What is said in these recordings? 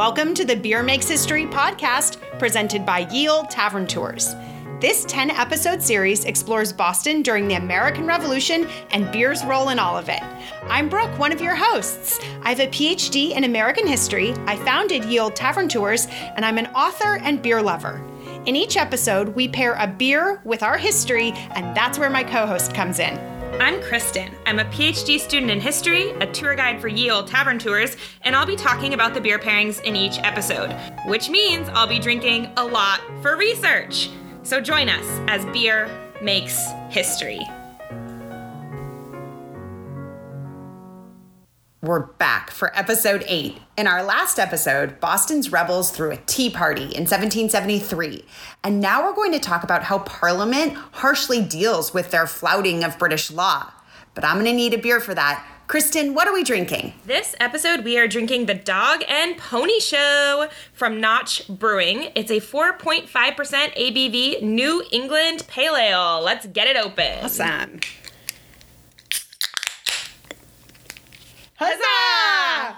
Welcome to the Beer Makes History podcast presented by Ye Olde Tavern Tours. This 10 episode series explores Boston during the American Revolution and beer's role in all of it. I'm Brooke, one of your hosts. I have a PhD in American history, I founded Ye Olde Tavern Tours, and I'm an author and beer lover. In each episode, we pair a beer with our history, and that's where my co host comes in. I'm Kristen. I'm a PhD student in history, a tour guide for Ye Olde Tavern Tours, and I'll be talking about the beer pairings in each episode, which means I'll be drinking a lot for research. So join us as beer makes history. We're back for episode eight. In our last episode, Boston's rebels threw a tea party in 1773. And now we're going to talk about how Parliament harshly deals with their flouting of British law. But I'm going to need a beer for that. Kristen, what are we drinking? This episode, we are drinking the Dog and Pony Show from Notch Brewing. It's a 4.5% ABV New England Pale Ale. Let's get it open. Awesome. Huzzah!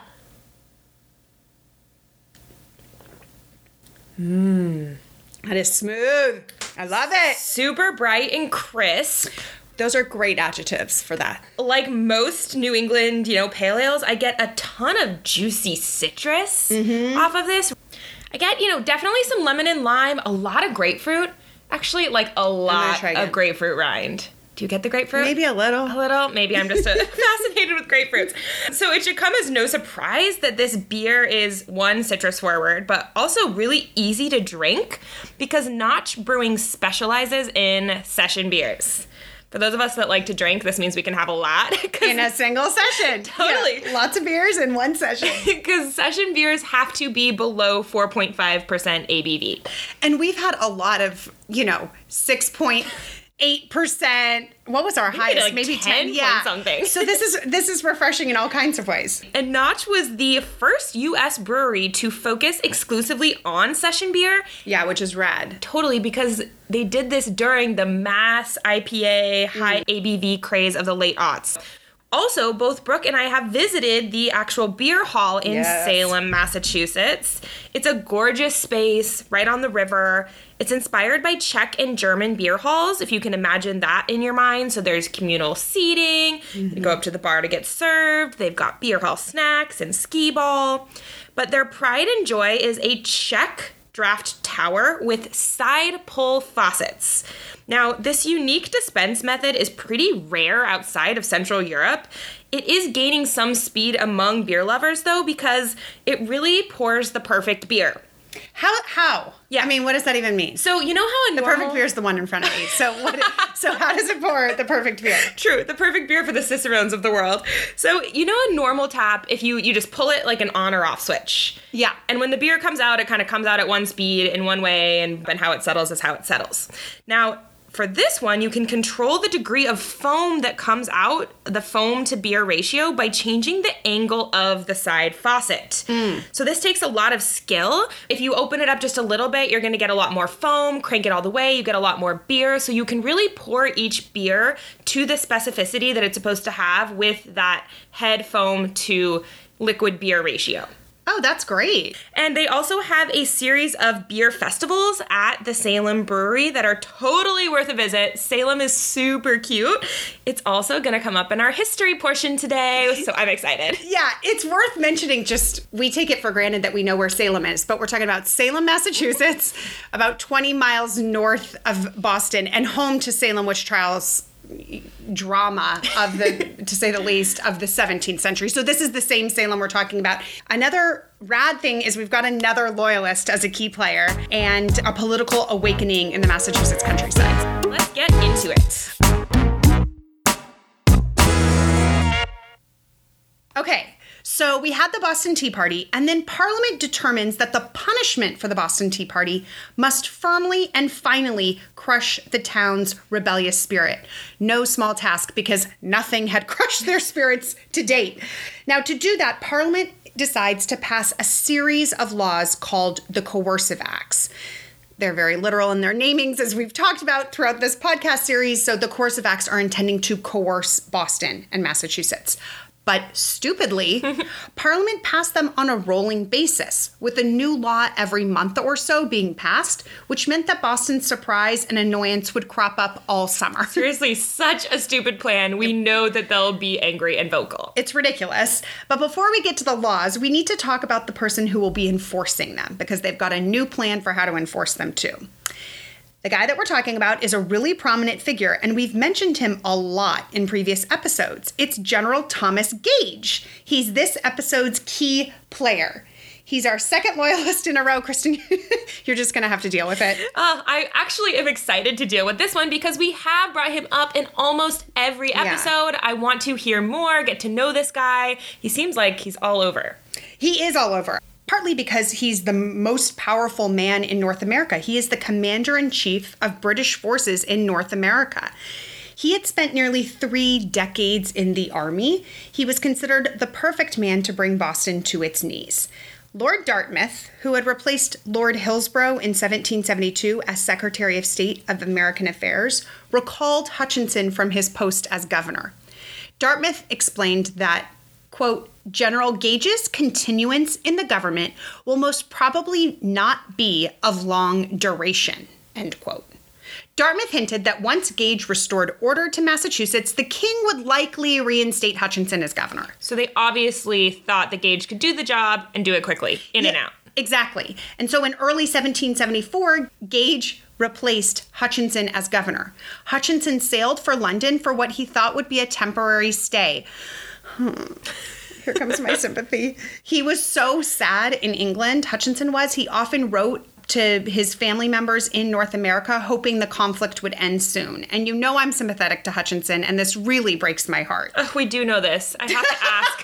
Mmm. That is smooth. I love it. Super bright and crisp. Those are great adjectives for that. Like most New England, you know, pale ales, I get a ton of juicy citrus Mm-hmm. off of this. I get, you know, definitely some lemon and lime, a lot of grapefruit. Actually, like a lot of grapefruit rind. Do you get the grapefruit? Maybe a little. A little. Maybe I'm just uh fascinated with grapefruits. So it should come as no surprise that this beer is one citrus forward, but also really easy to drink because Notch Brewing specializes in session beers. For those of us that like to drink, this means we can have a lot. In a single session. Totally. Yeah, lots of beers in one session. because session beers have to be below 4.5% ABV. And we've had a lot of, you know, 6.8%. What was our highest? like Maybe 10 10. Yeah. something. so this is this is refreshing in all kinds of ways. And Notch was the first US brewery to focus exclusively on session beer Yeah, which is rad. Totally, because they did this during the mass IPA high mm. ABV craze of the late aughts. Also, both Brooke and I have visited the actual beer hall in Yes. Salem, Massachusetts. It's a gorgeous space right on the river. It's inspired by Czech and German beer halls, if you can imagine that in your mind. So there's communal seating, you go mm-hmm. up to the bar to get served, they've got beer hall snacks and skee ball. But their pride and joy is a Czech draft tower with side pull faucets. Now, this unique dispense method is pretty rare outside of Central Europe. It is gaining some speed among beer lovers though because it really pours the perfect beer. How how? Yeah. I mean, what does that even mean? So, you know how in the normal perfect beer is the one in front of me. So what so how does it pour the perfect beer? True, the perfect beer for the cicerones of the world. So you know a normal tap, if you you just pull it like an on or off switch. Yeah. And when the beer comes out, it kind of comes out at one speed in one way, and, and how it settles is how it settles. Now, for this one, you can control the degree of foam that comes out, the foam to beer ratio, by changing the angle of the side faucet. Hmm. So this takes a lot of skill. If you open it up just a little bit, you're gonna get a lot more foam, crank it all the way, you get a lot more beer. So you can really pour each beer to the specificity that it's supposed to have with that head foam to liquid beer ratio. Oh, that's great. And they also have a series of beer festivals at the Salem Brewery that are totally worth a visit. Salem is super cute. It's also going to come up in our history portion today, so I'm excited. Yeah, it's worth mentioning just we take it for granted that we know where Salem is, but we're talking about Salem, Massachusetts, about 20 miles north of Boston and home to Salem witch trials drama of the to say the least of the 17th century. So this is the same Salem we're talking about. Another rad thing is we've got another loyalist as a key player and a political awakening in the Massachusetts countryside. Let's get into it. Okay, so we had the Boston Tea Party, and then Parliament determines that the punishment for the Boston Tea Party must firmly and finally crush the town's rebellious spirit. No small task because nothing had crushed their spirits to date. Now, to do that, Parliament decides to pass a series of laws called the Coercive Acts. They're very literal in their namings, as we've talked about throughout this podcast series. So, the coercive acts are intending to coerce Boston and Massachusetts. But stupidly, Parliament passed them on a rolling basis, with a new law every month or so being passed, which meant that Boston's surprise and annoyance would crop up all summer. Seriously, such a stupid plan. We know that they'll be angry and vocal. It's ridiculous. But before we get to the laws, we need to talk about the person who will be enforcing them because they've got a new plan for how to enforce them too. The guy that we're talking about is a really prominent figure, and we've mentioned him a lot in previous episodes. It's General Thomas Gage. He's this episode's key player. He's our second loyalist in a row, Kristen. You're just going to have to deal with it. Uh, I actually am excited to deal with this one because we have brought him up in almost every episode. Yeah. I want to hear more, get to know this guy. He seems like he's all over. He is all over partly because he's the most powerful man in North America. He is the commander in chief of British forces in North America. He had spent nearly three decades in the army. He was considered the perfect man to bring Boston to its knees. Lord Dartmouth, who had replaced Lord Hillsborough in 1772 as Secretary of State of American Affairs, recalled Hutchinson from his post as governor. Dartmouth explained that quote, General Gage's continuance in the government will most probably not be of long duration, end quote. Dartmouth hinted that once Gage restored order to Massachusetts, the king would likely reinstate Hutchinson as governor. So they obviously thought that Gage could do the job and do it quickly, in yeah, and out. Exactly. And so in early 1774, Gage replaced Hutchinson as governor. Hutchinson sailed for London for what he thought would be a temporary stay. Hmm. Here comes my sympathy. He was so sad in England, Hutchinson was. He often wrote to his family members in North America, hoping the conflict would end soon. And you know I'm sympathetic to Hutchinson, and this really breaks my heart. Ugh, we do know this. I have to ask.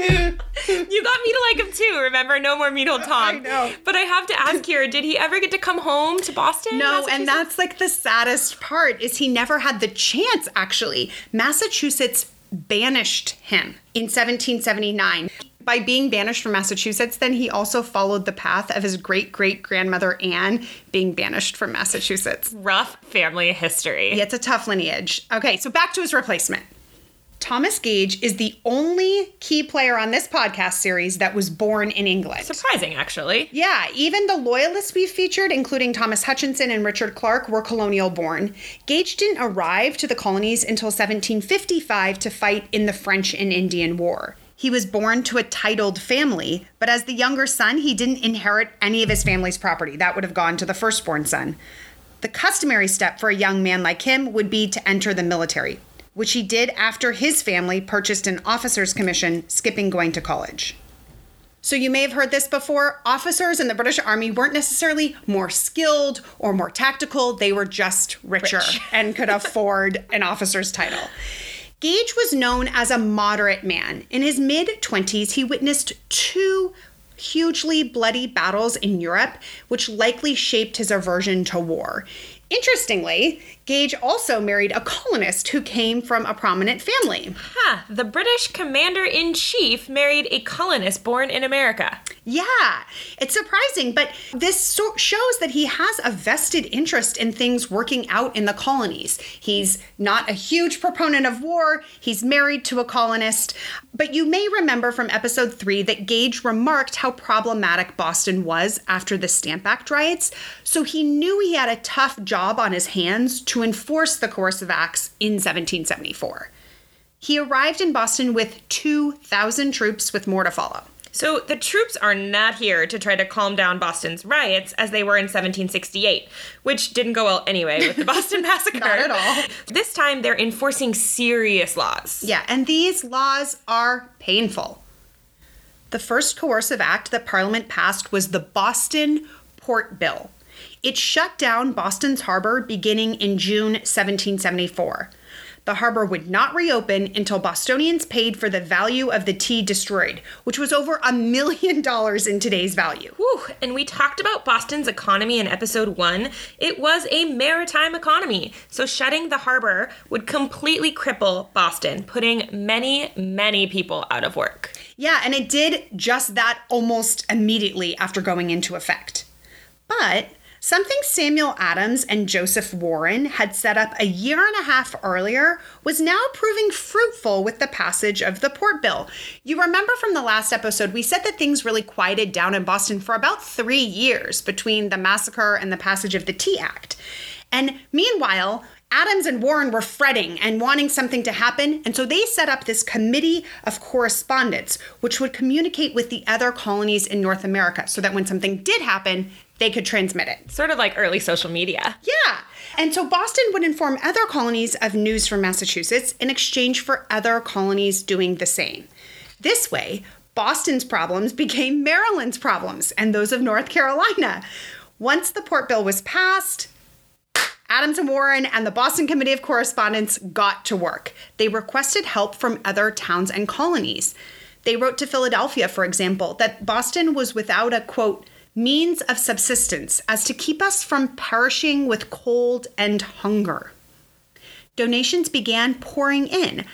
you got me to like him too, remember? No more Meadle Tom. I know. But I have to ask here, did he ever get to come home to Boston? No, and that's like the saddest part is he never had the chance actually. Massachusetts banished him in 1779. By being banished from Massachusetts, then he also followed the path of his great great grandmother Anne being banished from Massachusetts. Rough family history. Yeah, it's a tough lineage. Okay, so back to his replacement. Thomas Gage is the only key player on this podcast series that was born in England. Surprising, actually. Yeah, even the loyalists we've featured, including Thomas Hutchinson and Richard Clarke, were colonial born. Gage didn't arrive to the colonies until 1755 to fight in the French and Indian War. He was born to a titled family, but as the younger son, he didn't inherit any of his family's property. That would have gone to the firstborn son. The customary step for a young man like him would be to enter the military which he did after his family purchased an officer's commission, skipping going to college. So, you may have heard this before. Officers in the British Army weren't necessarily more skilled or more tactical, they were just richer Rich. and could afford an officer's title. Gage was known as a moderate man. In his mid 20s, he witnessed two hugely bloody battles in Europe, which likely shaped his aversion to war. Interestingly, Gage also married a colonist who came from a prominent family. Huh, the British commander in chief married a colonist born in America. Yeah, it's surprising, but this so- shows that he has a vested interest in things working out in the colonies. He's not a huge proponent of war, he's married to a colonist. But you may remember from episode three that Gage remarked how problematic Boston was after the Stamp Act riots, so he knew he had a tough job on his hands to enforce the coercive acts in 1774. He arrived in Boston with 2,000 troops, with more to follow. So the troops are not here to try to calm down Boston's riots as they were in 1768, which didn't go well anyway with the Boston Massacre. not at all. This time they're enforcing serious laws. Yeah, and these laws are painful. The first coercive act that Parliament passed was the Boston Port Bill. It shut down Boston's harbor beginning in June 1774. The harbor would not reopen until Bostonians paid for the value of the tea destroyed, which was over a million dollars in today's value. Whew. And we talked about Boston's economy in episode one. It was a maritime economy, so shutting the harbor would completely cripple Boston, putting many, many people out of work. Yeah, and it did just that almost immediately after going into effect. But Something Samuel Adams and Joseph Warren had set up a year and a half earlier was now proving fruitful with the passage of the Port Bill. You remember from the last episode, we said that things really quieted down in Boston for about three years between the massacre and the passage of the Tea Act. And meanwhile, Adams and Warren were fretting and wanting something to happen, and so they set up this committee of correspondence, which would communicate with the other colonies in North America so that when something did happen, they could transmit it. Sort of like early social media. Yeah. And so Boston would inform other colonies of news from Massachusetts in exchange for other colonies doing the same. This way, Boston's problems became Maryland's problems and those of North Carolina. Once the Port Bill was passed, Adams and Warren and the Boston Committee of Correspondence got to work. They requested help from other towns and colonies. They wrote to Philadelphia, for example, that Boston was without a quote, means of subsistence as to keep us from perishing with cold and hunger. Donations began pouring in,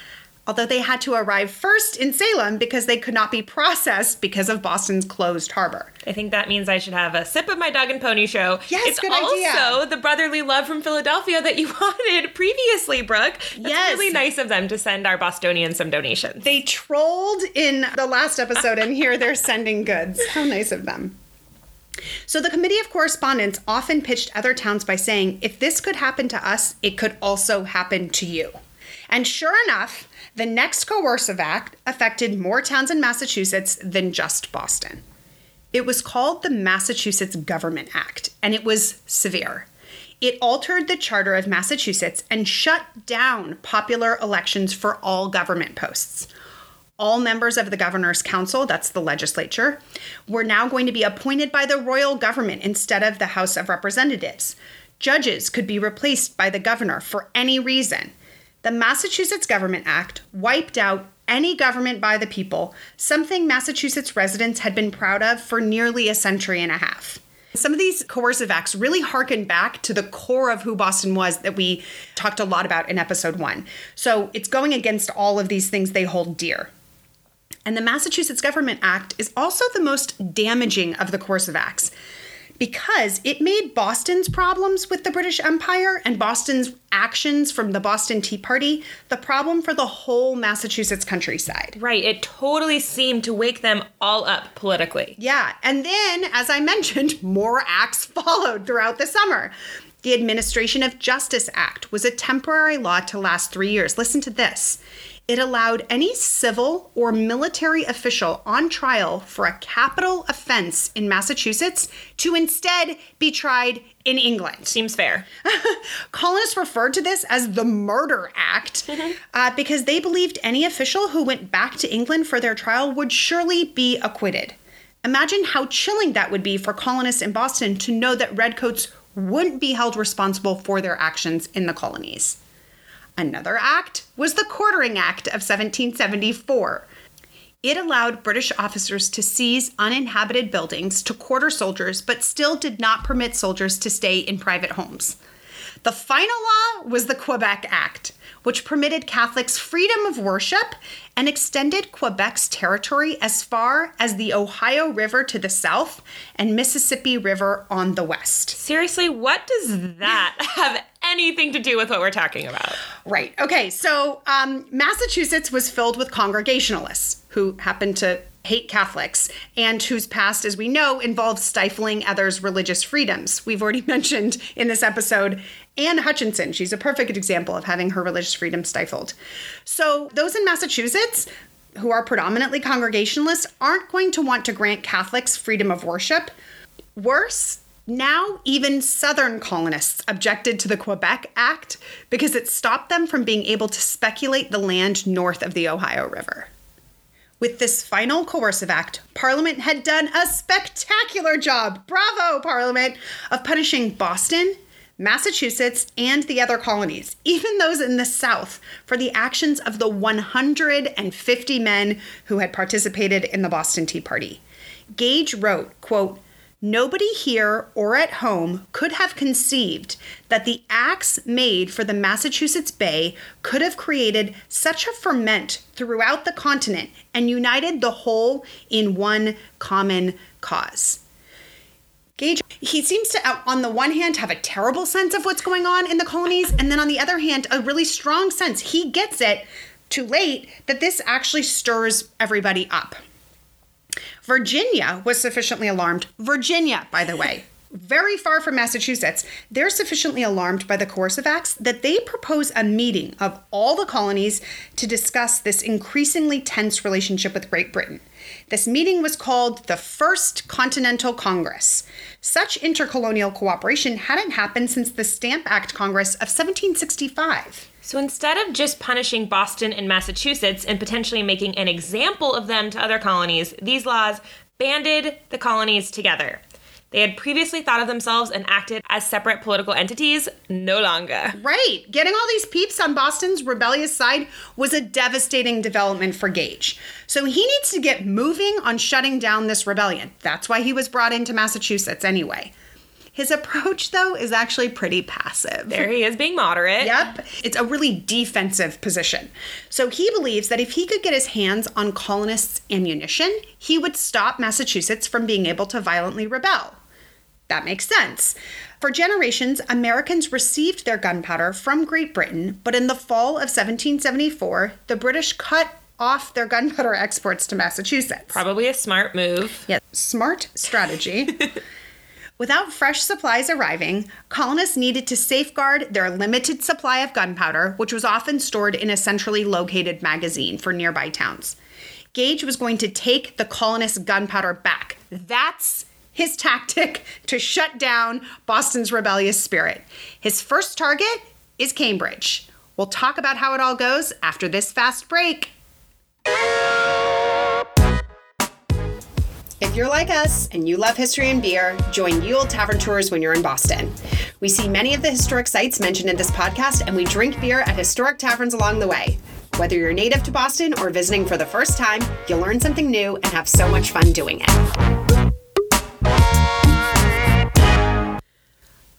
although they had to arrive first in Salem because they could not be processed because of Boston's closed harbor. I think that means I should have a sip of my dog and pony show. Yes, it's good also idea. the brotherly love from Philadelphia that you wanted previously, Brooke. That's Yes. really nice of them to send our Bostonians some donations. They trolled in the last episode, and here they're sending goods. How nice of them. So, the Committee of Correspondence often pitched other towns by saying, if this could happen to us, it could also happen to you. And sure enough, the next coercive act affected more towns in Massachusetts than just Boston. It was called the Massachusetts Government Act, and it was severe. It altered the charter of Massachusetts and shut down popular elections for all government posts. All members of the governor's council, that's the legislature, were now going to be appointed by the royal government instead of the House of Representatives. Judges could be replaced by the governor for any reason. The Massachusetts Government Act wiped out any government by the people, something Massachusetts residents had been proud of for nearly a century and a half. Some of these coercive acts really harken back to the core of who Boston was that we talked a lot about in episode one. So it's going against all of these things they hold dear. And the Massachusetts Government Act is also the most damaging of the coercive acts because it made Boston's problems with the British Empire and Boston's actions from the Boston Tea Party the problem for the whole Massachusetts countryside. right. It totally seemed to wake them all up politically. Yeah, and then, as I mentioned, more acts followed throughout the summer. The Administration of Justice Act was a temporary law to last three years. Listen to this. It allowed any civil or military official on trial for a capital offense in Massachusetts to instead be tried in England. Seems fair. Colonists referred to this as the Murder Act uh, because they believed any official who went back to England for their trial would surely be acquitted. Imagine how chilling that would be for colonists in Boston to know that redcoats wouldn't be held responsible for their actions in the colonies. Another act was the Quartering Act of 1774. It allowed British officers to seize uninhabited buildings to quarter soldiers, but still did not permit soldiers to stay in private homes. The final law was the Quebec Act, which permitted Catholics freedom of worship and extended Quebec's territory as far as the Ohio River to the south and Mississippi River on the west. Seriously, what does that have anything to do with what we're talking about? Right. Okay. So um, Massachusetts was filled with Congregationalists who happened to hate Catholics and whose past, as we know, involved stifling others' religious freedoms. We've already mentioned in this episode Anne Hutchinson. She's a perfect example of having her religious freedom stifled. So those in Massachusetts who are predominantly Congregationalists aren't going to want to grant Catholics freedom of worship. Worse, now, even Southern colonists objected to the Quebec Act because it stopped them from being able to speculate the land north of the Ohio River. With this final coercive act, Parliament had done a spectacular job, bravo, Parliament, of punishing Boston, Massachusetts, and the other colonies, even those in the South, for the actions of the 150 men who had participated in the Boston Tea Party. Gage wrote, quote, Nobody here or at home could have conceived that the acts made for the Massachusetts Bay could have created such a ferment throughout the continent and united the whole in one common cause. Gage, he seems to, uh, on the one hand, have a terrible sense of what's going on in the colonies, and then on the other hand, a really strong sense. He gets it too late that this actually stirs everybody up. Virginia was sufficiently alarmed. Virginia, by the way, very far from Massachusetts, they're sufficiently alarmed by the coercive acts that they propose a meeting of all the colonies to discuss this increasingly tense relationship with Great Britain. This meeting was called the First Continental Congress. Such intercolonial cooperation hadn't happened since the Stamp Act Congress of 1765. So instead of just punishing Boston and Massachusetts and potentially making an example of them to other colonies, these laws banded the colonies together. They had previously thought of themselves and acted as separate political entities, no longer. Right. Getting all these peeps on Boston's rebellious side was a devastating development for Gage. So he needs to get moving on shutting down this rebellion. That's why he was brought into Massachusetts anyway. His approach, though, is actually pretty passive. There he is being moderate. Yep. It's a really defensive position. So he believes that if he could get his hands on colonists' ammunition, he would stop Massachusetts from being able to violently rebel. That makes sense. For generations, Americans received their gunpowder from Great Britain, but in the fall of 1774, the British cut off their gunpowder exports to Massachusetts. Probably a smart move. Yeah, smart strategy. Without fresh supplies arriving, colonists needed to safeguard their limited supply of gunpowder, which was often stored in a centrally located magazine for nearby towns. Gage was going to take the colonists' gunpowder back. That's his tactic to shut down Boston's rebellious spirit. His first target is Cambridge. We'll talk about how it all goes after this fast break. If you're like us and you love history and beer, join Ye Olde Tavern Tours when you're in Boston. We see many of the historic sites mentioned in this podcast, and we drink beer at historic taverns along the way. Whether you're native to Boston or visiting for the first time, you'll learn something new and have so much fun doing it.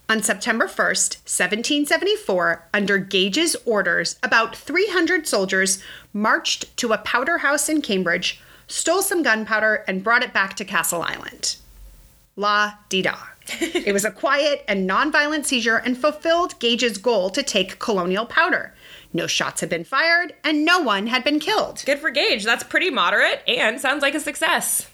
On September 1st, 1774, under Gage's orders, about 300 soldiers marched to a powder house in Cambridge, stole some gunpowder, and brought it back to Castle Island. La di da. it was a quiet and nonviolent seizure and fulfilled Gage's goal to take colonial powder. No shots had been fired, and no one had been killed. Good for Gage. That's pretty moderate and sounds like a success.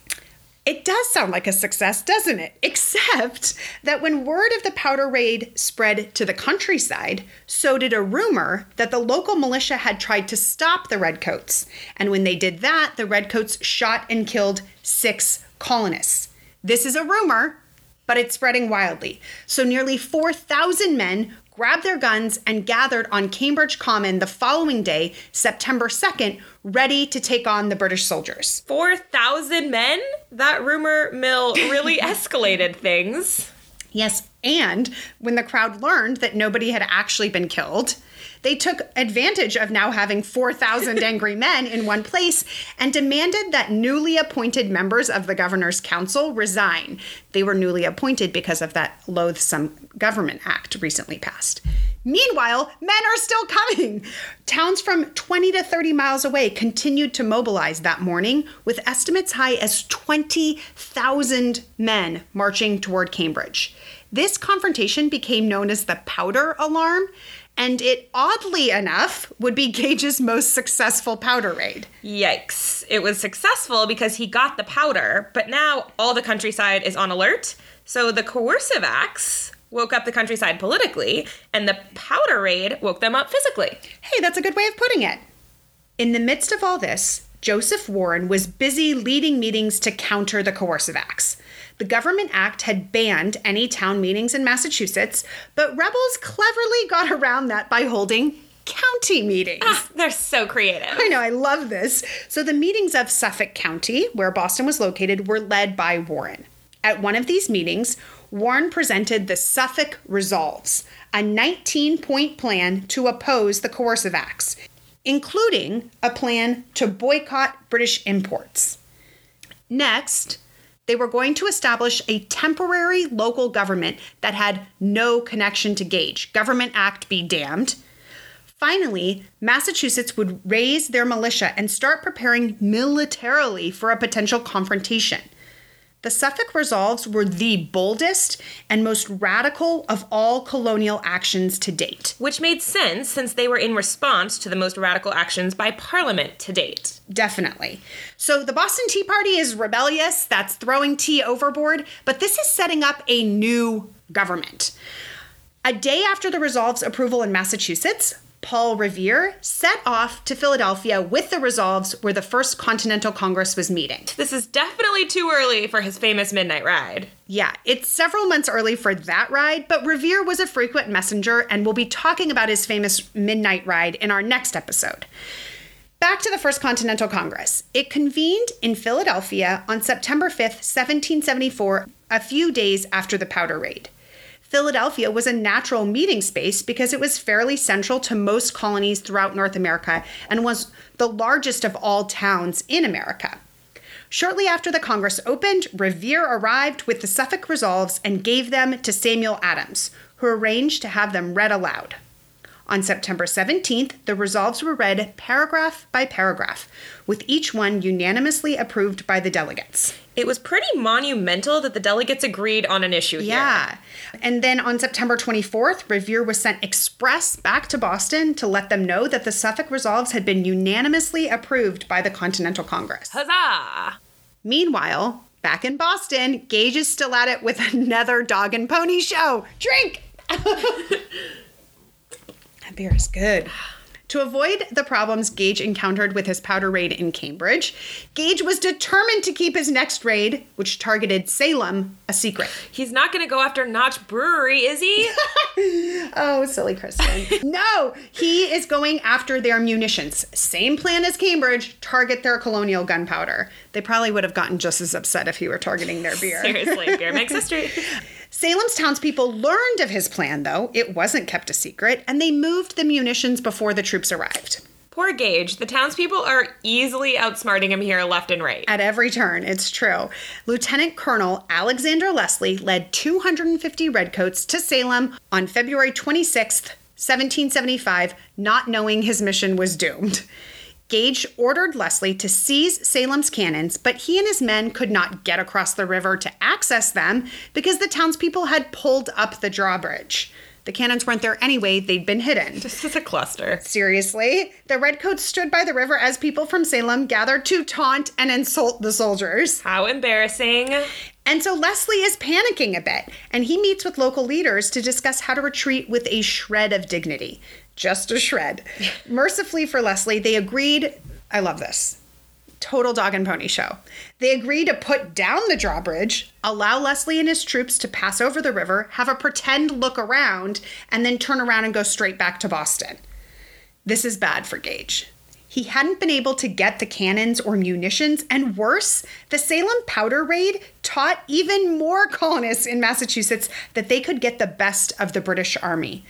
It does sound like a success, doesn't it? Except that when word of the powder raid spread to the countryside, so did a rumor that the local militia had tried to stop the Redcoats. And when they did that, the Redcoats shot and killed six colonists. This is a rumor, but it's spreading wildly. So nearly 4,000 men grabbed their guns and gathered on Cambridge Common the following day, September 2nd, ready to take on the British soldiers. 4,000 men? That rumor mill really escalated things. Yes, and when the crowd learned that nobody had actually been killed, they took advantage of now having 4,000 angry men in one place and demanded that newly appointed members of the governor's council resign. They were newly appointed because of that loathsome government act recently passed. Meanwhile, men are still coming. Towns from 20 to 30 miles away continued to mobilize that morning, with estimates high as 20,000 men marching toward Cambridge. This confrontation became known as the Powder Alarm, and it oddly enough would be Gage's most successful powder raid. Yikes. It was successful because he got the powder, but now all the countryside is on alert. So the coercive acts woke up the countryside politically, and the powder raid woke them up physically. Hey, that's a good way of putting it. In the midst of all this, Joseph Warren was busy leading meetings to counter the coercive acts. The Government Act had banned any town meetings in Massachusetts, but rebels cleverly got around that by holding county meetings. Ah, they're so creative. I know, I love this. So the meetings of Suffolk County, where Boston was located, were led by Warren. At one of these meetings, Warren presented the Suffolk Resolves, a 19 point plan to oppose the coercive acts, including a plan to boycott British imports. Next, they were going to establish a temporary local government that had no connection to Gage. Government Act be damned. Finally, Massachusetts would raise their militia and start preparing militarily for a potential confrontation. The Suffolk Resolves were the boldest and most radical of all colonial actions to date. Which made sense since they were in response to the most radical actions by Parliament to date. Definitely. So the Boston Tea Party is rebellious, that's throwing tea overboard, but this is setting up a new government. A day after the Resolve's approval in Massachusetts, Paul Revere set off to Philadelphia with the Resolves where the First Continental Congress was meeting. This is definitely too early for his famous midnight ride. Yeah, it's several months early for that ride, but Revere was a frequent messenger, and we'll be talking about his famous midnight ride in our next episode. Back to the First Continental Congress. It convened in Philadelphia on September 5th, 1774, a few days after the Powder Raid. Philadelphia was a natural meeting space because it was fairly central to most colonies throughout North America and was the largest of all towns in America. Shortly after the Congress opened, Revere arrived with the Suffolk Resolves and gave them to Samuel Adams, who arranged to have them read aloud. On September 17th, the resolves were read paragraph by paragraph, with each one unanimously approved by the delegates. It was pretty monumental that the delegates agreed on an issue here. Yeah. And then on September 24th, Revere was sent express back to Boston to let them know that the Suffolk resolves had been unanimously approved by the Continental Congress. Huzzah! Meanwhile, back in Boston, Gage is still at it with another dog and pony show. Drink! That beer is good. To avoid the problems Gage encountered with his powder raid in Cambridge, Gage was determined to keep his next raid, which targeted Salem, a secret. He's not going to go after Notch Brewery, is he? oh, silly Kristen. no, he is going after their munitions. Same plan as Cambridge, target their colonial gunpowder. They probably would have gotten just as upset if he were targeting their beer. Seriously, beer makes history. Salem's townspeople learned of his plan, though. It wasn't kept a secret, and they moved the munitions before the troops arrived. Poor Gage. The townspeople are easily outsmarting him here left and right. At every turn, it's true. Lieutenant Colonel Alexander Leslie led 250 redcoats to Salem on February 26th, 1775, not knowing his mission was doomed. Gage ordered Leslie to seize Salem's cannons, but he and his men could not get across the river to access them because the townspeople had pulled up the drawbridge. The cannons weren't there anyway, they'd been hidden. This is a cluster. Seriously? The redcoats stood by the river as people from Salem gathered to taunt and insult the soldiers. How embarrassing. And so Leslie is panicking a bit, and he meets with local leaders to discuss how to retreat with a shred of dignity. Just a shred. Mercifully for Leslie, they agreed. I love this. Total dog and pony show. They agreed to put down the drawbridge, allow Leslie and his troops to pass over the river, have a pretend look around, and then turn around and go straight back to Boston. This is bad for Gage. He hadn't been able to get the cannons or munitions, and worse, the Salem powder raid taught even more colonists in Massachusetts that they could get the best of the British Army.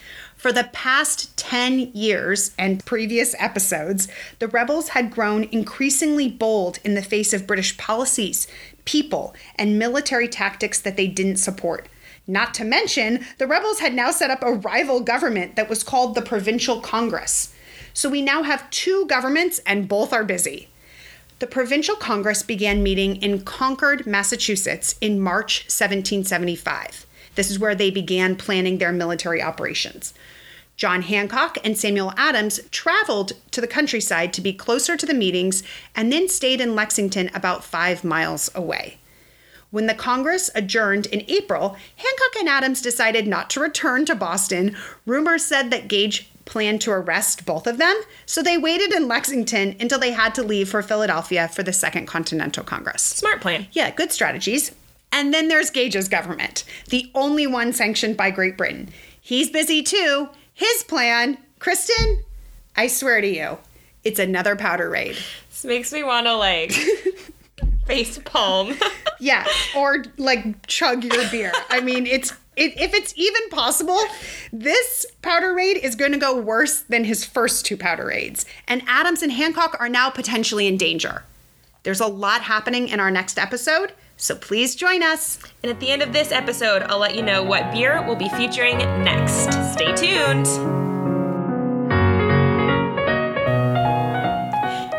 For the past 10 years and previous episodes, the rebels had grown increasingly bold in the face of British policies, people, and military tactics that they didn't support. Not to mention, the rebels had now set up a rival government that was called the Provincial Congress. So we now have two governments, and both are busy. The Provincial Congress began meeting in Concord, Massachusetts in March 1775. This is where they began planning their military operations. John Hancock and Samuel Adams traveled to the countryside to be closer to the meetings and then stayed in Lexington about five miles away. When the Congress adjourned in April, Hancock and Adams decided not to return to Boston. Rumors said that Gage planned to arrest both of them, so they waited in Lexington until they had to leave for Philadelphia for the Second Continental Congress. Smart plan. Yeah, good strategies. And then there's Gage's government, the only one sanctioned by Great Britain. He's busy too. His plan, Kristen, I swear to you, it's another powder raid. This makes me want to like face palm. yeah, or like chug your beer. I mean, it's it, if it's even possible, this powder raid is going to go worse than his first two powder raids. And Adams and Hancock are now potentially in danger. There's a lot happening in our next episode, so please join us. And at the end of this episode, I'll let you know what beer we'll be featuring next. Stay tuned.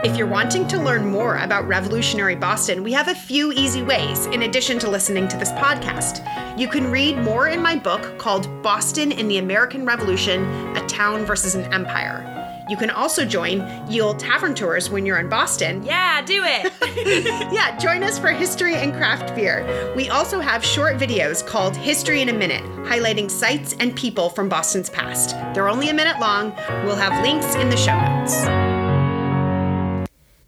If you're wanting to learn more about revolutionary Boston, we have a few easy ways in addition to listening to this podcast. You can read more in my book called Boston in the American Revolution A Town versus an Empire. You can also join Ye Olde Tavern Tours when you're in Boston. Yeah, do it. yeah, join us for history and craft beer. We also have short videos called History in a Minute, highlighting sites and people from Boston's past. They're only a minute long. We'll have links in the show notes.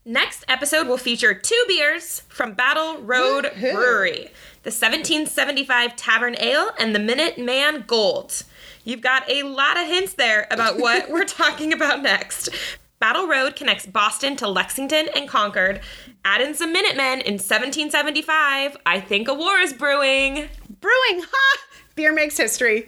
Next episode will feature two beers from Battle Road Woohoo. Brewery the 1775 Tavern Ale and the Minute Man Gold. You've got a lot of hints there about what we're talking about next. Battle Road connects Boston to Lexington and Concord. Add in some Minutemen in 1775. I think a war is brewing. Brewing, ha! Beer makes history.